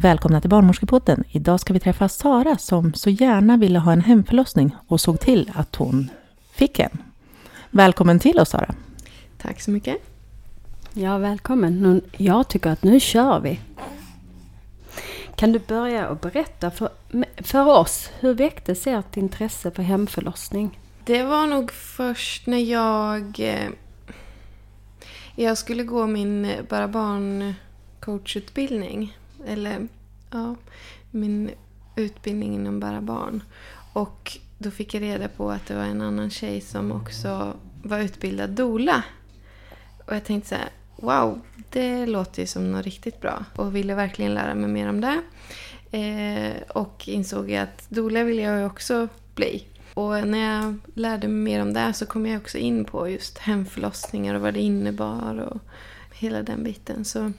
Välkomna till Barnmorskepodden. Idag ska vi träffa Sara som så gärna ville ha en hemförlossning och såg till att hon fick en. Välkommen till oss Sara. Tack så mycket. Ja, välkommen. Jag tycker att nu kör vi. Kan du börja och berätta för, för oss, hur väcktes ert intresse för hemförlossning? Det var nog först när jag... Eh, jag skulle gå min Bara barn-coachutbildning. Eller, ja, min utbildning inom Bara barn. Och då fick jag reda på att det var en annan tjej som också var utbildad dola. Och jag tänkte så här, wow, det låter ju som något riktigt bra. Och ville verkligen lära mig mer om det. Eh, och insåg att doula vill jag ju också bli. Och när jag lärde mig mer om det så kom jag också in på just hemförlossningar och vad det innebar och hela den biten. Så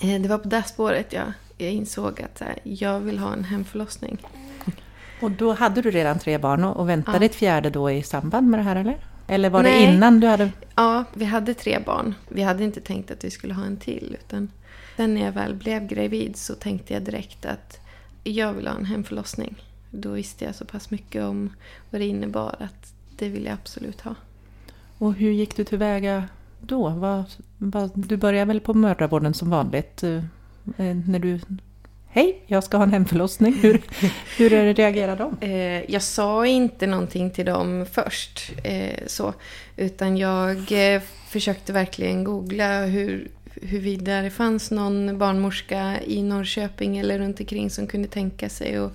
det var på det spåret jag, jag insåg att jag vill ha en hemförlossning. Och då hade du redan tre barn och väntade ja. ett fjärde då i samband med det här eller? Eller var Nej. det innan du hade? Ja, vi hade tre barn. Vi hade inte tänkt att vi skulle ha en till. Utan sen när jag väl blev gravid så tänkte jag direkt att jag vill ha en hemförlossning. Då visste jag så pass mycket om vad det innebar att det vill jag absolut ha. Och hur gick du tillväga då? Vad, vad, du började väl på mödravården som vanligt? Eh, när du Hej, jag ska ha en hemförlossning. Hur, hur reagerade de? Eh, jag sa inte någonting till dem först. Eh, så, utan jag eh, försökte verkligen googla hur, huruvida det fanns någon barnmorska i Norrköping eller runt omkring som kunde tänka sig att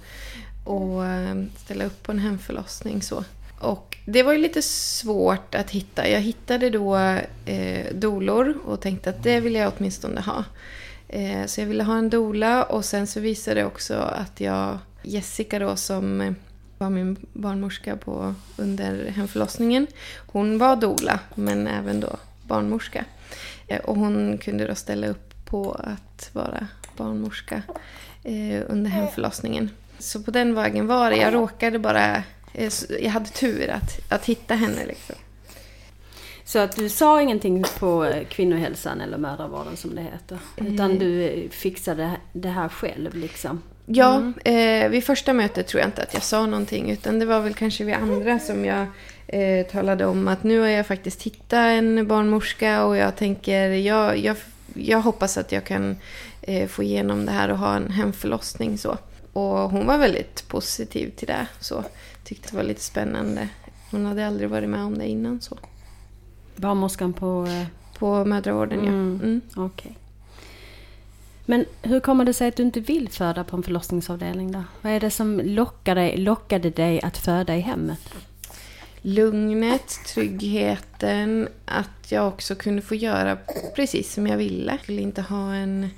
och, eh, ställa upp på en hemförlossning. Så. Och det var ju lite svårt att hitta. Jag hittade då eh, dolor och tänkte att det vill jag åtminstone ha. Eh, så jag ville ha en dola och sen så visade det också att jag, Jessica då som eh, var min barnmorska på, under hemförlossningen. Hon var dola men även då barnmorska. Eh, och hon kunde då ställa upp på att vara barnmorska eh, under hemförlossningen. Så på den vägen var det. Jag råkade bara... Jag hade tur att, att hitta henne liksom. Så att du sa ingenting på kvinnohälsan eller mödravården som det heter. Utan mm. du fixade det här själv liksom. Ja, mm. eh, vid första mötet tror jag inte att jag sa någonting. Utan det var väl kanske vid andra som jag eh, talade om att nu har jag faktiskt hittat en barnmorska och jag tänker, jag, jag, jag hoppas att jag kan eh, få igenom det här och ha en hemförlossning så. Och hon var väldigt positiv till det. Så tyckte det var lite spännande. Hon hade aldrig varit med om det innan så. Barnmorskan på... Eh, på mödravården, mm. ja. Mm. Okay. Men hur kommer det sig att du inte vill föda på en förlossningsavdelning då? Vad är det som lockade dig, lockade dig att föda i hemmet? Lugnet, tryggheten, att jag också kunde få göra precis som jag ville. Jag ville inte ha en,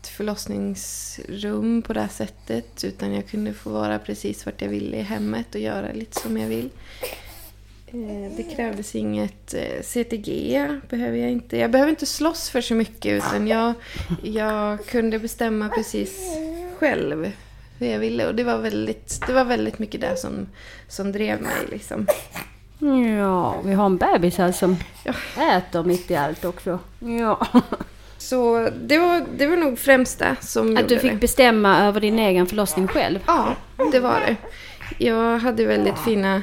ett förlossningsrum på det här sättet utan jag kunde få vara precis vart jag ville i hemmet och göra lite som jag vill. Eh, det krävdes inget eh, CTG, behöver jag inte. Jag behöver inte slåss för så mycket utan jag, jag kunde bestämma precis själv hur jag ville. Och det var väldigt, det var väldigt mycket det som, som drev mig. Liksom. Ja, vi har en bebis här som ja. äter mitt i allt också. Ja. Så det var, det var nog främst det som Att du fick det. bestämma över din egen förlossning själv? Ja, det var det. Jag hade väldigt fina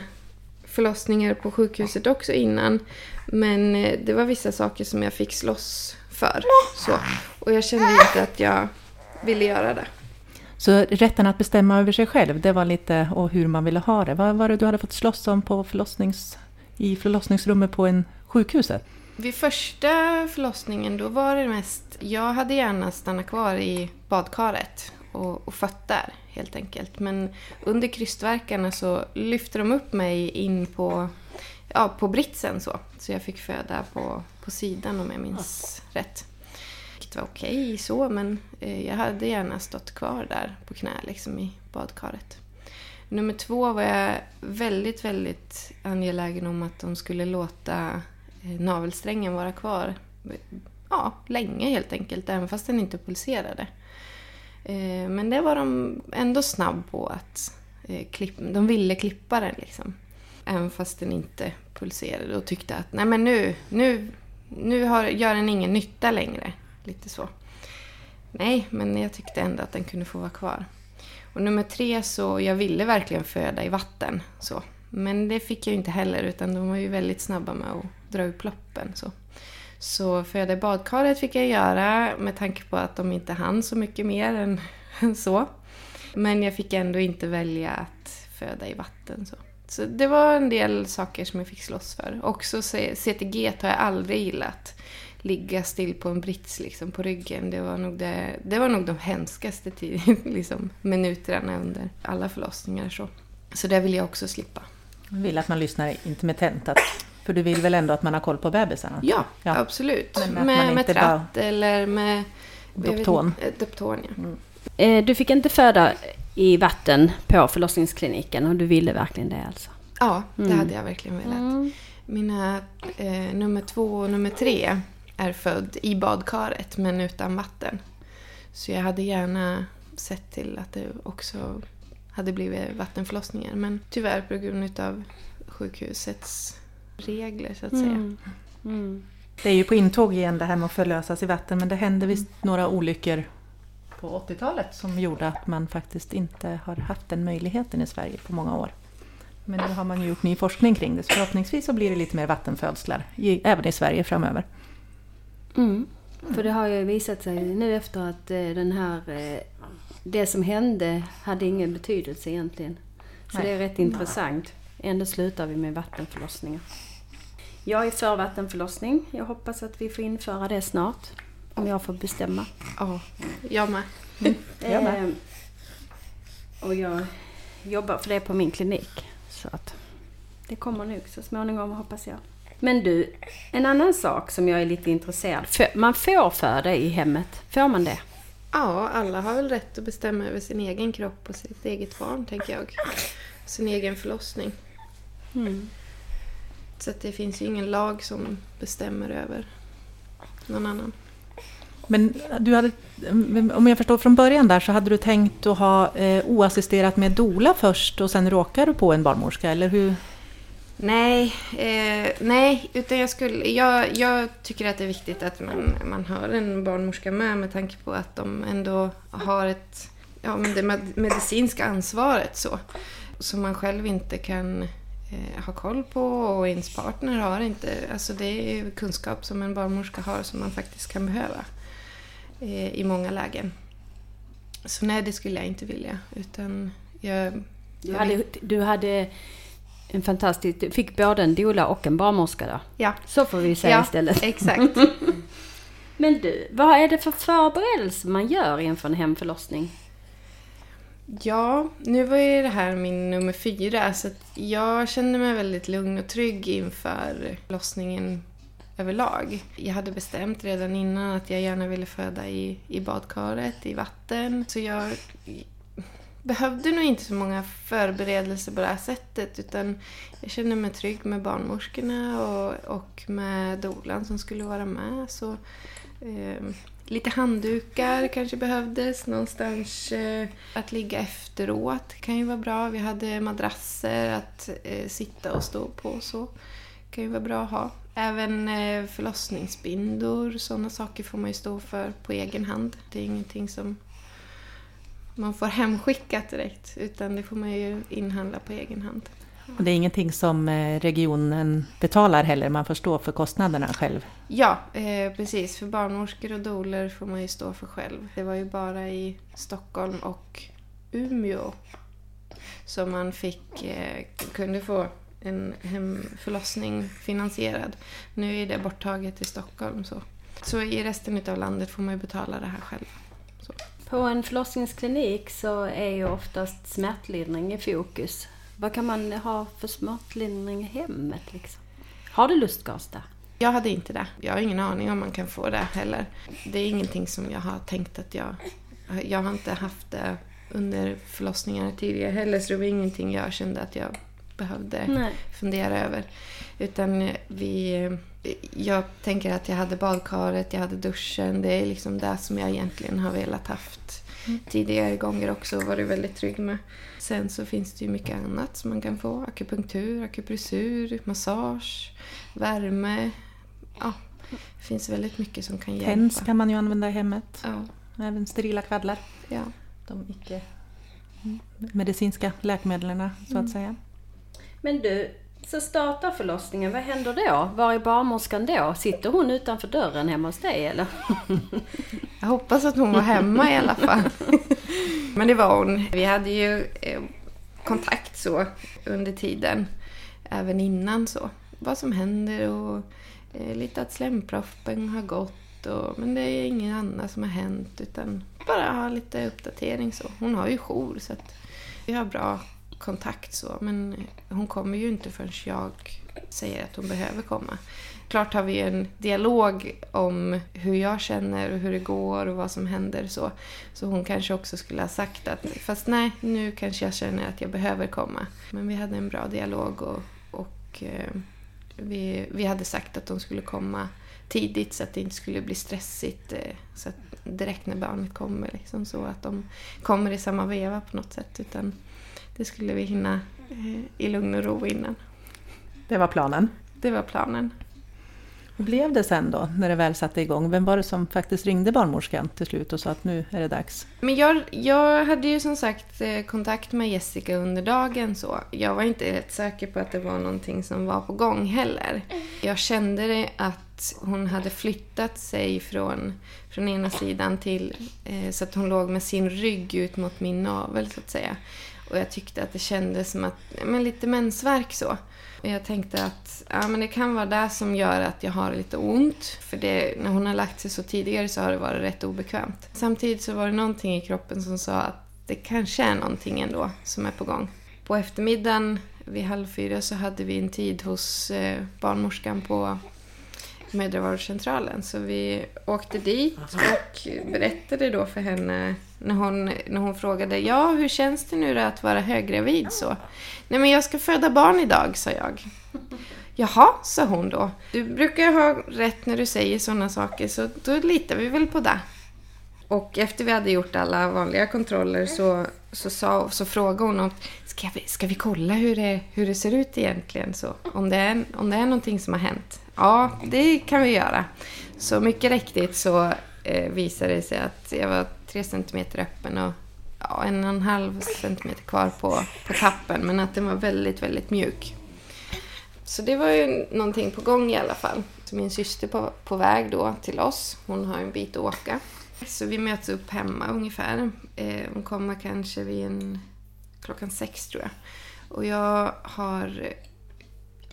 förlossningar på sjukhuset också innan. Men eh, det var vissa saker som jag fick slåss för. Så. Och jag kände inte att jag ville göra det. Så rätten att bestämma över sig själv, det var lite och hur man ville ha det. Vad var det du hade fått slåss om på förlossnings, i förlossningsrummet på en sjukhuset? Vid första förlossningen då var det mest, jag hade gärna stannat kvar i badkaret och, och fött där helt enkelt. Men under krystverkarna så lyfte de upp mig in på, ja, på britsen så. Så jag fick föda på, på sidan om jag minns ja. rätt. Det var okej okay, så men eh, jag hade gärna stått kvar där på knä liksom i badkaret. Nummer två var jag väldigt, väldigt angelägen om att de skulle låta Eh, navelsträngen vara kvar ja, länge helt enkelt, även fast den inte pulserade. Eh, men det var de ändå snabb på att eh, klippa. De ville klippa den liksom. Även fast den inte pulserade och tyckte att nej men nu, nu, nu har, gör den ingen nytta längre. Lite så. Nej, men jag tyckte ändå att den kunde få vara kvar. Och nummer tre så, jag ville verkligen föda i vatten. Så. Men det fick jag inte heller utan de var ju väldigt snabba med att dra upp loppen. Så. Så föda i badkaret fick jag göra med tanke på att de inte hann så mycket mer än, än så. Men jag fick ändå inte välja att föda i vatten. Så. så det var en del saker som jag fick slåss för. Också CTG har jag aldrig gillat. Ligga still på en brits liksom, på ryggen. Det var nog, det, det var nog de hemskaste tid, liksom, minuterna under alla förlossningar. Så. så det vill jag också slippa. Jag vill att man lyssnar intermittent. Att, för du vill väl ändå att man har koll på bebisarna? Ja, ja. absolut. Men med, med tratt bara... eller med Dopton. Dopton, ja. Mm. Eh, du fick inte föda i vatten på förlossningskliniken och du ville verkligen det alltså? Ja, det mm. hade jag verkligen velat. Mm. Mina eh, nummer två och nummer tre är född i badkaret men utan vatten. Så jag hade gärna sett till att det också hade blivit vattenförlossningar. Men tyvärr på grund av sjukhusets regler så att säga. Mm. Mm. Det är ju på intåg igen det här med att förlösas i vatten men det hände visst några olyckor på 80-talet som gjorde att man faktiskt inte har haft den möjligheten i Sverige på många år. Men nu har man ju gjort ny forskning kring det så förhoppningsvis så blir det lite mer vattenfödslar även i Sverige framöver. Mm. För det har ju visat sig nu efter att eh, den här, eh, det som hände hade ingen betydelse egentligen. Så Nej. det är rätt intressant. Ändå slutar vi med vattenförlossningar. Jag är för vattenförlossning. Jag hoppas att vi får införa det snart. Om jag får bestämma. Ja, jag med. Mm. Jag med. Eh, och jag jobbar för det på min klinik. Så att det kommer nog så småningom hoppas jag. Men du, en annan sak som jag är lite intresserad för. Man får föda i hemmet. Får man det? Ja, alla har väl rätt att bestämma över sin egen kropp och sitt eget barn, tänker jag. Sin egen förlossning. Mm. Så det finns ju ingen lag som bestämmer över någon annan. Men du hade, om jag förstår från början där så hade du tänkt att ha eh, oassisterat med dola först och sen råkar du på en barnmorska, eller hur? Nej, eh, nej utan jag, skulle, jag, jag tycker att det är viktigt att man, man har en barnmorska med med tanke på att de ändå har ett, ja, det medicinska ansvaret så. Som man själv inte kan eh, ha koll på och ens partner har inte. Alltså det är kunskap som en barnmorska har som man faktiskt kan behöva eh, i många lägen. Så nej, det skulle jag inte vilja. Utan jag, du, hade, du hade en fantastisk... Fick både en doula och en barnmorska då? Ja. Så får vi säga ja, istället. exakt. Men du, vad är det för förberedelser man gör inför en hemförlossning? Ja, nu var ju det här min nummer fyra så jag kände mig väldigt lugn och trygg inför förlossningen överlag. Jag hade bestämt redan innan att jag gärna ville föda i, i badkaret, i vatten. Så jag behövde nog inte så många förberedelser på det här sättet utan jag kände mig trygg med barnmorskorna och, och med dolan som skulle vara med. Så, eh, lite handdukar kanske behövdes någonstans. Eh, att ligga efteråt kan ju vara bra. Vi hade madrasser att eh, sitta och stå på. så kan ju vara bra att ha. Även eh, förlossningsbindor, sådana saker får man ju stå för på egen hand. Det är ingenting som man får hemskickat direkt utan det får man ju inhandla på egen hand. Och det är ingenting som eh, regionen betalar heller, man får stå för kostnaderna själv? Ja, eh, precis. För barnmorskor och doler får man ju stå för själv. Det var ju bara i Stockholm och Umeå som man fick, eh, kunde få en hemförlossning finansierad. Nu är det borttaget i Stockholm. Så, så i resten av landet får man ju betala det här själv. På en förlossningsklinik så är ju oftast smärtlindring i fokus. Vad kan man ha för smärtlindring i hemmet? Liksom? Har du lustgas där? Jag hade inte det. Jag har ingen aning om man kan få det heller. Det är ingenting som jag har tänkt att jag... Jag har inte haft det under förlossningar tidigare heller så det var ingenting jag kände att jag behövde Nej. fundera över. Utan vi, jag tänker att jag hade badkaret, jag hade duschen. Det är liksom det som jag egentligen har velat haft mm. tidigare gånger också och varit väldigt trygg med. Sen så finns det ju mycket annat som man kan få. Akupunktur, akupressur, massage, värme. Ja, det finns väldigt mycket som kan hjälpa. TENS kan man ju använda i hemmet. Ja. även sterila kvaddlar. Ja. De icke medicinska läkemedlen så att säga. Men du, så startar förlossningen, vad händer då? Var är barnmorskan då? Sitter hon utanför dörren hemma hos dig eller? Jag hoppas att hon var hemma i alla fall. Men det var hon. Vi hade ju eh, kontakt så under tiden. Även innan så. Vad som händer och eh, lite att slemproppen har gått. Och, men det är inget annat som har hänt utan bara ha lite uppdatering så. Hon har ju jour så att vi har bra kontakt så. Men hon kommer ju inte förrän jag säger att hon behöver komma. Klart har vi en dialog om hur jag känner och hur det går och vad som händer så. Så hon kanske också skulle ha sagt att fast nej, nu kanske jag känner att jag behöver komma. Men vi hade en bra dialog och, och eh, vi, vi hade sagt att de skulle komma tidigt så att det inte skulle bli stressigt. Eh, så att direkt när barnet kommer liksom så att de kommer i samma veva på något sätt. Utan det skulle vi hinna eh, i lugn och ro innan. Det var planen. Det var planen. Hur blev det sen då, när det väl satte igång? Vem var det som faktiskt ringde barnmorskan till slut och sa att nu är det dags? Men jag, jag hade ju som sagt eh, kontakt med Jessica under dagen så. Jag var inte helt säker på att det var någonting som var på gång heller. Jag kände det att hon hade flyttat sig från, från ena sidan till eh, så att hon låg med sin rygg ut mot min navel så att säga. Och jag tyckte att det kändes som att, men lite mensvärk så. Och jag tänkte att ja, men det kan vara det som gör att jag har lite ont. För det, när hon har lagt sig så tidigare så har det varit rätt obekvämt. Samtidigt så var det någonting i kroppen som sa att det kanske är någonting ändå som är på gång. På eftermiddagen vid halv fyra så hade vi en tid hos eh, barnmorskan på mödravårdscentralen. Så vi åkte dit och berättade då för henne när hon, när hon frågade ja, hur känns det nu då att vara höggravid så? Nej, men jag ska föda barn idag, sa jag. Jaha, sa hon då. Du brukar ha rätt när du säger sådana saker, så då litar vi väl på det. Och efter vi hade gjort alla vanliga kontroller så, så, sa, så frågade hon om ska vi, ska vi kolla hur det, hur det ser ut egentligen, så, om, det är, om det är någonting som har hänt. Ja, det kan vi göra. Så mycket riktigt så eh, visade det sig att jag var tre centimeter öppen och ja, en och en halv centimeter kvar på, på tappen. Men att den var väldigt, väldigt mjuk. Så det var ju någonting på gång i alla fall. Så min syster på, på väg då till oss. Hon har en bit att åka. Så vi möts upp hemma ungefär. Eh, hon kommer kanske vid en, klockan sex tror jag. Och jag har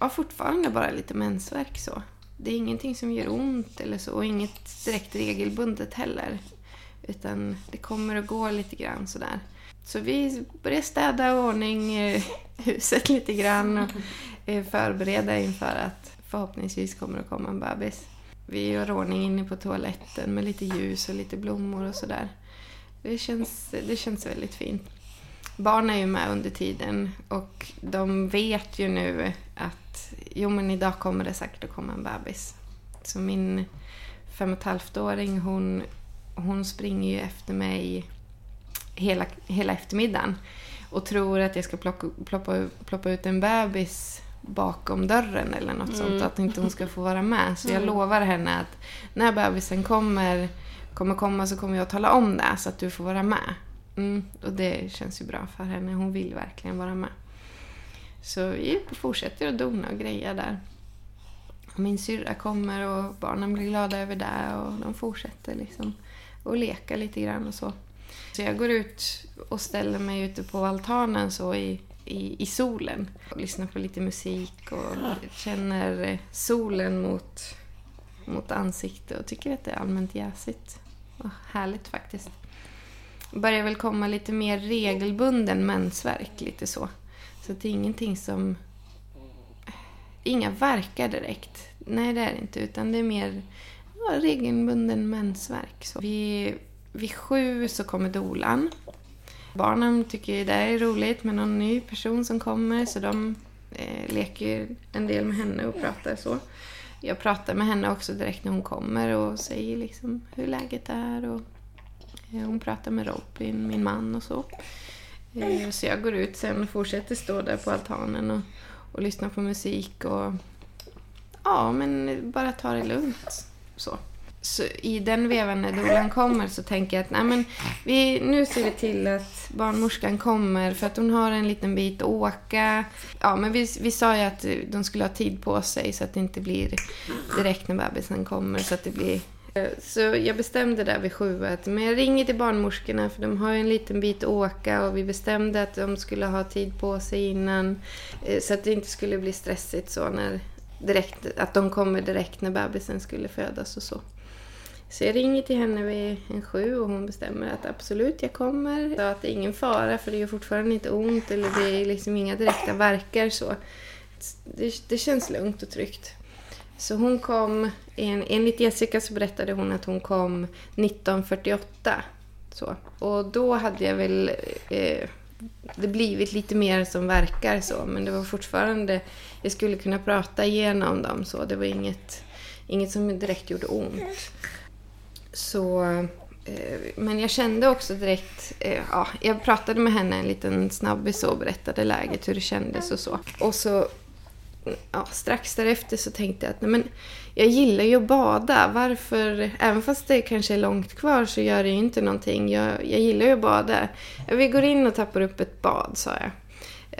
ja, fortfarande bara lite mensvärk så. Det är ingenting som gör ont eller så och inget direkt regelbundet heller. Utan det kommer och går lite grann sådär. Så vi börjar städa i ordning eh, huset lite grann och eh, förbereda inför att förhoppningsvis kommer det komma en bebis. Vi gör ordning inne på toaletten med lite ljus och lite blommor och sådär. Det känns, det känns väldigt fint. Barn är ju med under tiden och de vet ju nu att jo men idag kommer det säkert att komma en bebis. Så min fem och ett halvt-åring hon, hon springer ju efter mig hela, hela eftermiddagen och tror att jag ska plocka, ploppa, ploppa ut en bebis bakom dörren eller något mm. sånt. Att inte hon ska få vara med. Så jag mm. lovar henne att när bebisen kommer, kommer komma så kommer jag tala om det så att du får vara med. Mm, och det känns ju bra för henne. Hon vill verkligen vara med. Så vi fortsätter att dona och greja där. min syrra kommer och barnen blir glada över det och de fortsätter liksom att leka lite grann och så. Så jag går ut och ställer mig ute på altanen så i, i, i solen och lyssnar på lite musik och känner solen mot, mot ansiktet och tycker att det är allmänt jäsigt och härligt faktiskt börjar väl komma lite mer regelbunden mensvärk, lite så. Så det är ingenting som... Inga verkar direkt. Nej, det är det inte. Utan det är mer ja, regelbunden mensvärk. Så vid, vid sju så kommer dolan. Barnen tycker det är roligt med någon ny person som kommer så de eh, leker en del med henne och pratar så. Jag pratar med henne också direkt när hon kommer och säger liksom hur läget är och Eh, hon pratar med Robin, min man och så. Eh, så jag går ut sen och fortsätter stå där på altanen och, och lyssna på musik och ja, men bara ta det lugnt. Så så i den vevan när dolan kommer så tänker jag att nej men, vi, nu ser vi till att barnmorskan kommer för att hon har en liten bit att åka. Ja, men vi, vi sa ju att de skulle ha tid på sig så att det inte blir direkt när bebisen kommer. Så att det blir eh, så jag bestämde där vid sju att men jag ringer till barnmorskorna för de har ju en liten bit att åka och vi bestämde att de skulle ha tid på sig innan eh, så att det inte skulle bli stressigt så när direkt, att de kommer direkt när bebisen skulle födas och så. Så jag ringer till henne vid en sju och hon bestämmer att absolut, jag kommer. Så att det är ingen fara för det gör fortfarande inte ont eller det är liksom inga direkta verkar så. Det, det känns lugnt och tryggt. Så hon kom, en, enligt Jessica så berättade hon att hon kom 1948. Så. Och då hade jag väl eh, det blivit lite mer som verkar så, men det var fortfarande, jag skulle kunna prata igenom dem så, det var inget, inget som direkt gjorde ont. Så, eh, men jag kände också direkt, eh, ja, jag pratade med henne en liten snabbis och berättade läget, hur det kändes och så. Och så ja, strax därefter så tänkte jag att nej, men jag gillar ju att bada. Varför, även fast det kanske är långt kvar så gör det ju inte någonting. Jag, jag gillar ju att bada. Vi går in och tappar upp ett bad, sa jag.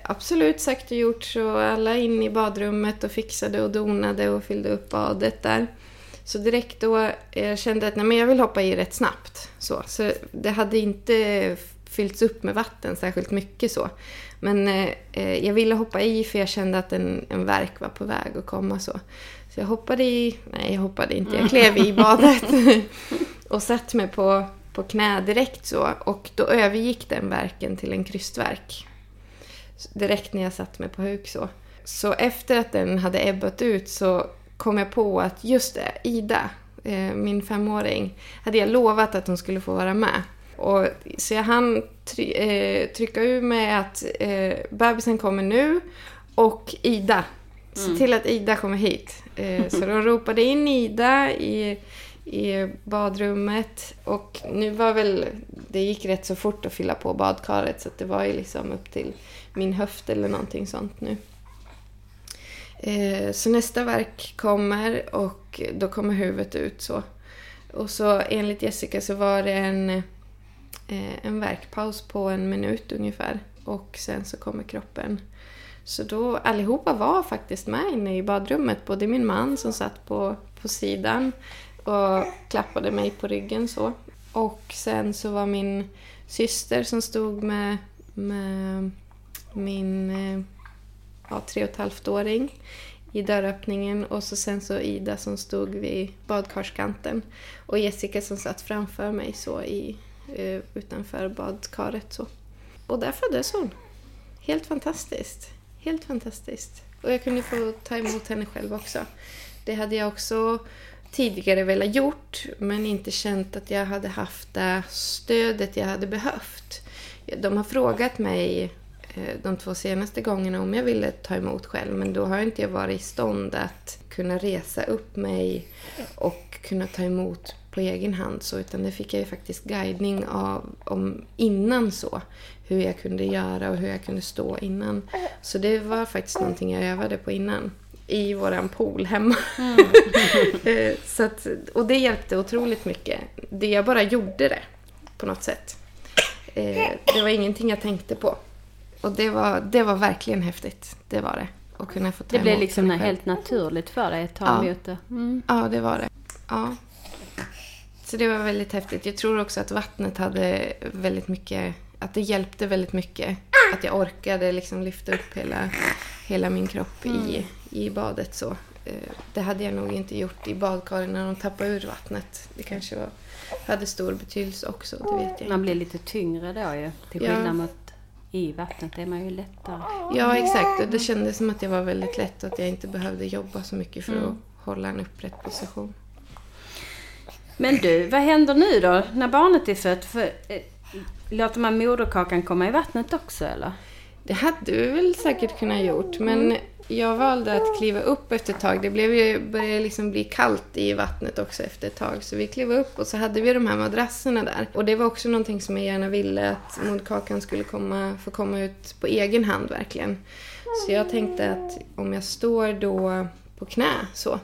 Absolut sagt och gjort så alla in i badrummet och fixade och donade och fyllde upp badet där. Så direkt då jag eh, kände att nej, men jag vill hoppa i rätt snabbt. Så, så det hade inte fyllts upp med vatten särskilt mycket så. Men eh, eh, jag ville hoppa i för jag kände att en, en verk var på väg att komma så. Så jag hoppade i, nej jag hoppade inte, jag klev i badet. och satte mig på, på knä direkt så. Och då övergick den verken till en krystverk. Direkt när jag satte mig på huk så. Så efter att den hade ebbat ut så kom jag på att just det, Ida, eh, min femåring, hade jag lovat att hon skulle få vara med. Och, så jag hann try, eh, trycka ur med att eh, bebisen kommer nu och Ida. Se mm. till att Ida kommer hit. Eh, så de ropade in Ida i, i badrummet. Och nu var väl, det gick rätt så fort att fylla på badkaret så det var ju liksom upp till min höft eller någonting sånt nu. Eh, så nästa verk kommer och då kommer huvudet ut så. Och så enligt Jessica så var det en eh, en verkpaus på en minut ungefär. Och sen så kommer kroppen. Så då allihopa var faktiskt med inne i badrummet. Både min man som satt på, på sidan och klappade mig på ryggen så. Och sen så var min syster som stod med, med min eh, ja, tre och ett halvt åring i dörröppningen och så sen så Ida som stod vid badkarskanten och Jessica som satt framför mig så i, eh, utanför badkaret. Så. Och där föddes hon. Helt fantastiskt. Helt fantastiskt. Och jag kunde få ta emot henne själv också. Det hade jag också tidigare velat gjort men inte känt att jag hade haft det stödet jag hade behövt. De har frågat mig de två senaste gångerna om jag ville ta emot själv men då har inte jag varit i stånd att kunna resa upp mig och kunna ta emot på egen hand så utan det fick jag ju faktiskt guidning av om innan så. Hur jag kunde göra och hur jag kunde stå innan. Så det var faktiskt någonting jag övade på innan. I våran pool hemma. Mm. Eh, så att, och det hjälpte otroligt mycket. Det jag bara gjorde det på något sätt. Eh, det var ingenting jag tänkte på. Och det var, det var verkligen häftigt. Det var det. Och kunna få ta det blev liksom helt naturligt för dig att ta ja. emot det? Mm. Ja, det var det. Ja. Så det var väldigt häftigt. Jag tror också att vattnet hade väldigt mycket, att det hjälpte väldigt mycket. Att jag orkade liksom lyfta upp hela, hela min kropp mm. i, i badet så. Eh, det hade jag nog inte gjort i badkaren när de tappade ur vattnet. Det kanske var, hade stor betydelse också, det vet jag Man blir lite tyngre då ju, till skillnad ja. mot i vattnet är man ju lättare. Ja, exakt. Och det kändes som att jag var väldigt lätt och att jag inte behövde jobba så mycket för mm. att hålla en upprätt position. Men du, vad händer nu då när barnet är fött? För, eh, låter man moderkakan komma i vattnet också eller? Det hade vi väl säkert kunnat gjort men mm jag valde att kliva upp efter ett tag. Det blev ju, började liksom bli kallt i vattnet också efter ett tag. Så vi klev upp och så hade vi de här madrasserna där. Och det var också någonting som jag gärna ville att Modkakan skulle komma, få komma ut på egen hand verkligen. Så jag tänkte att om jag står då på knä så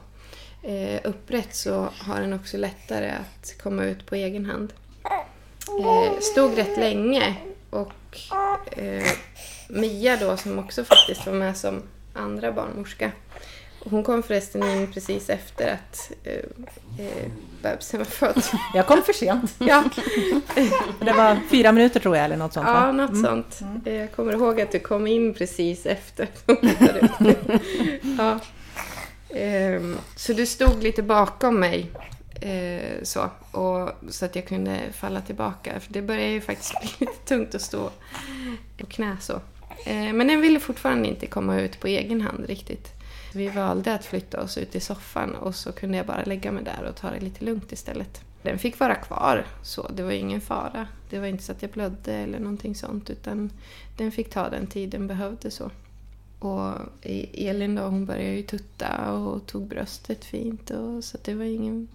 eh, upprätt så har den också lättare att komma ut på egen hand. Eh, stod rätt länge och eh, Mia då som också faktiskt var med som andra barnmorska. Hon kom förresten in precis efter att eh, eh, bebisen var född. Jag kom för sent. Ja, Det var fyra minuter tror jag eller något sånt ja va? något sånt. Eh, Jag kommer ihåg att du kom in precis efter. ja. Ehm, så du stod lite bakom mig. eh, så, och, så att jag kunde falla tillbaka. För det började ju faktiskt bli lite tungt att stå på knä så. Eh, men den ville fortfarande inte komma ut på egen hand riktigt. Vi valde att flytta oss ut i soffan och så kunde jag bara lägga mig där och ta det lite lugnt istället. Den fick vara kvar, så det var ingen fara. Det var inte så att jag blödde eller någonting sånt utan den fick ta den tid den behövde så. Och e- Elin då, hon började ju tutta och tog bröstet fint och så att det var ingen...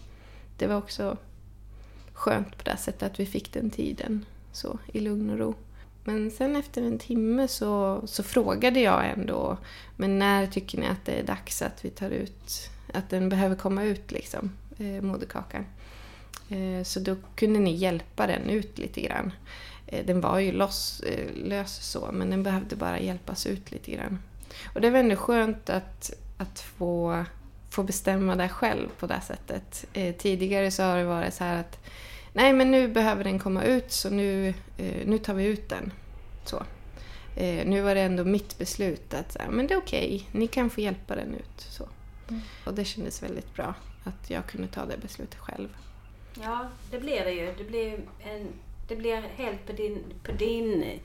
Det var också skönt på det sättet att vi fick den tiden så i lugn och ro. Men sen efter en timme så, så frågade jag ändå, men när tycker ni att det är dags att vi tar ut, att den behöver komma ut liksom, eh, moderkakan? Eh, så då kunde ni hjälpa den ut lite grann. Eh, den var ju loss, eh, lös så, men den behövde bara hjälpas ut lite grann. Och det var ändå skönt att, att få, få bestämma det själv på det sättet. Eh, tidigare så har det varit så här att nej men nu behöver den komma ut så nu, eh, nu tar vi ut den. Så. Eh, nu var det ändå mitt beslut att så här, men det är okej, ni kan få hjälpa den ut. Så. Och det kändes väldigt bra att jag kunde ta det beslutet själv. Ja, det blir det ju. Det blir, en, det blir helt på din, på din,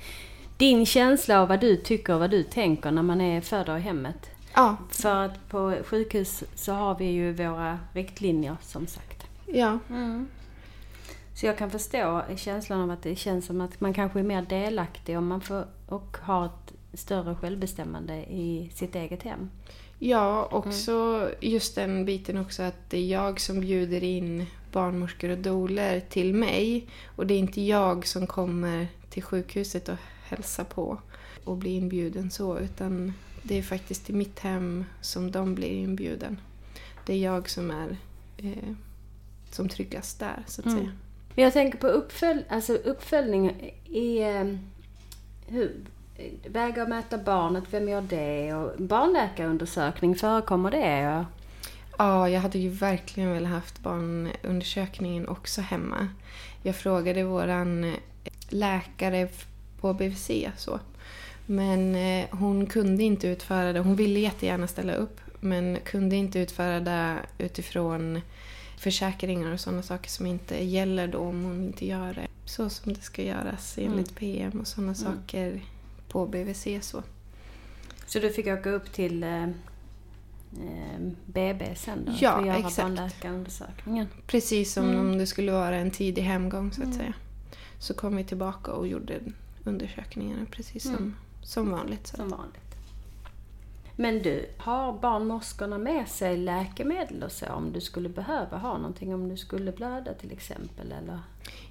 din känsla av vad du tycker och vad du tänker när man är född i hemmet. Ja, För att på sjukhus så har vi ju våra riktlinjer som sagt. ja, Så jag kan förstå känslan av att det känns som att man kanske är mer delaktig om man får, och har ett större självbestämmande i sitt eget hem. Ja, också just den biten också att det är jag som bjuder in barnmorskor och doler till mig. Och det är inte jag som kommer till sjukhuset och hälsar på och blir inbjuden så. Utan det är faktiskt i mitt hem som de blir inbjuden. Det är jag som är eh, som tryggast där, så att Mm. säga. Men jag tänker på uppfölj, alltså uppföljning i eh, hur, väga och mäta barnet, vem gör det? Och barnläkarundersökning, förekommer det? Ja. Jag hade ju verkligen velat haft barnundersökningen också hemma. Jag frågade våran eh, läkare på BVC så. Men eh, hon kunde inte utföra det. Hon ville jättegärna ställa upp men kunde inte utföra det utifrån försäkringar och sådana saker som inte gäller då om hon inte gör det så som det ska göras enligt PM och sådana saker på BVC. så. Så du fick åka upp till eh, eh, BB sen då? Ja, för att göra exakt. barnläkarundersökningen? Precis som Mm. om det skulle vara en tidig hemgång så att säga. Så kom vi tillbaka och gjorde undersökningarna precis som, Mm. som vanligt. Så. Som vanligt. Men du, har barnmorskorna med sig läkemedel och så om du skulle behöva ha någonting? Om du skulle blöda till exempel? Eller?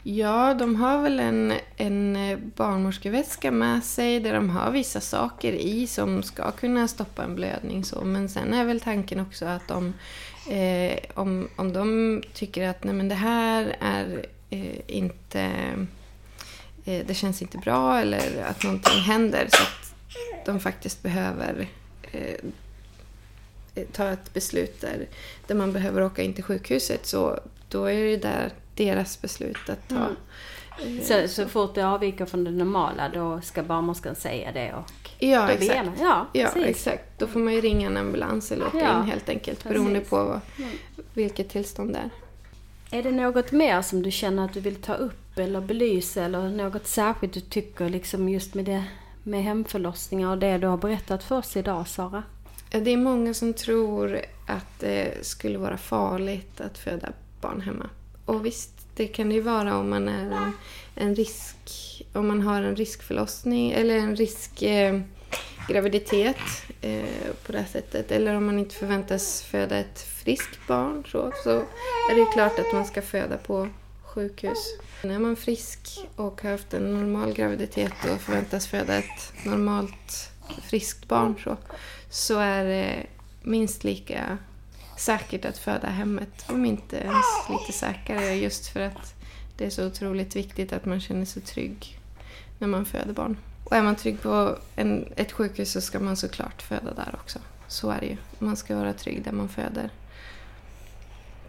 Ja, de har väl en, en eh, barnmorskeväska med sig där de har vissa saker i som ska kunna stoppa en blödning. Så. Men sen är väl tanken också att de, eh, om, om de tycker att nej, men det här är eh, inte... Eh, det känns inte bra eller att någonting händer så att de faktiskt behöver eh, ta ett beslut där, där man behöver åka in till sjukhuset så då är det där deras beslut att ta. Mm. Eh, Så, så fort det avviker från det normala då ska barnmorskan säga det och Ja, då exakt. man- Ja, Ja, exakt. Då får man ju ringa en ambulans eller åka Ja, in helt enkelt beroende precis. på vad, Mm. vilket tillstånd det är. Är det något mer som du känner att du vill ta upp eller belysa eller något särskilt du tycker liksom just med det med hemförlossningar och det du har berättat för oss idag Sara? Det är många som tror att det skulle vara farligt att föda barn hemma. Och visst, det kan det ju vara om man är en, en risk, om man har en riskförlossning eller en riskgraviditet eh, eh, på det här sättet. Eller om man inte förväntas föda ett friskt barn så, så är det ju klart att man ska föda på sjukhus. Är man frisk och har haft en normal graviditet och förväntas föda ett normalt friskt barn så, så är det minst lika säkert att föda hemmet. Om inte ens lite säkrare just för att det är så otroligt viktigt att man känner sig trygg när man föder barn. Och är man trygg på en, ett sjukhus så ska man såklart föda där också. Så är det ju. Man ska vara trygg där man föder.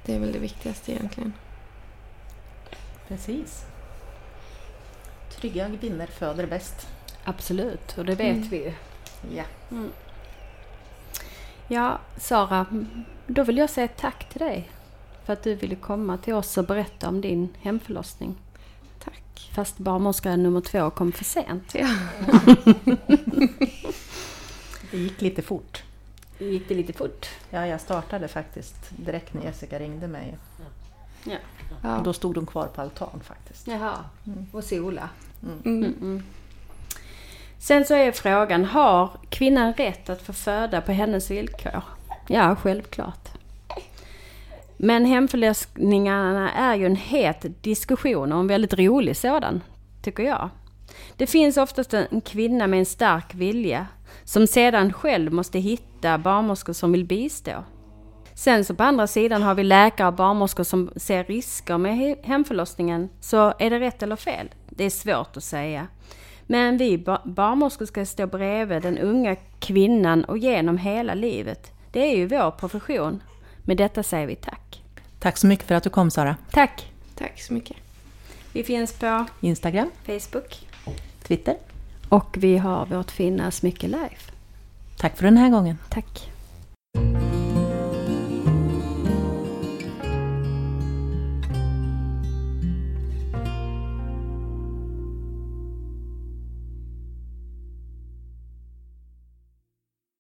Det är väl det viktigaste egentligen. Precis. Trygga kvinnor föder bäst. Absolut, och det vet Mm. vi ju. Ja. Ja, Sara, då vill jag säga tack till dig för att du ville komma till oss och berätta om din hemförlossning. Tack. Fast barnmorska nummer två kom för sent. Ja. Det gick lite fort. Gick det lite fort? Ja, jag startade faktiskt direkt när Jessica ringde mig. Ja. Och ja. då stod hon kvar på altan faktiskt. Jaha, och sola. Mm. Mm. Sen så är frågan, har kvinnan rätt att få föda på hennes villkor? Ja, självklart. Men hemförlossningarna är ju en het diskussion och en väldigt rolig sådan, tycker jag. Det finns oftast en kvinna med en stark vilja som sedan själv måste hitta barnmorskor som vill bistå. Sen så på andra sidan har vi läkare och barnmorskor som ser risker med he- hemförlossningen. Så är det rätt eller fel? Det är svårt att säga. Men vi ba- barnmorskor ska stå bredvid den unga kvinnan och genom hela livet. Det är ju vår profession. Med detta säger vi tack. Tack så mycket för att du kom Sara. Tack! Tack så mycket. Vi finns på Instagram, Facebook Twitter. och vi har vårt fina Smycke Live. Tack för den här gången. Tack!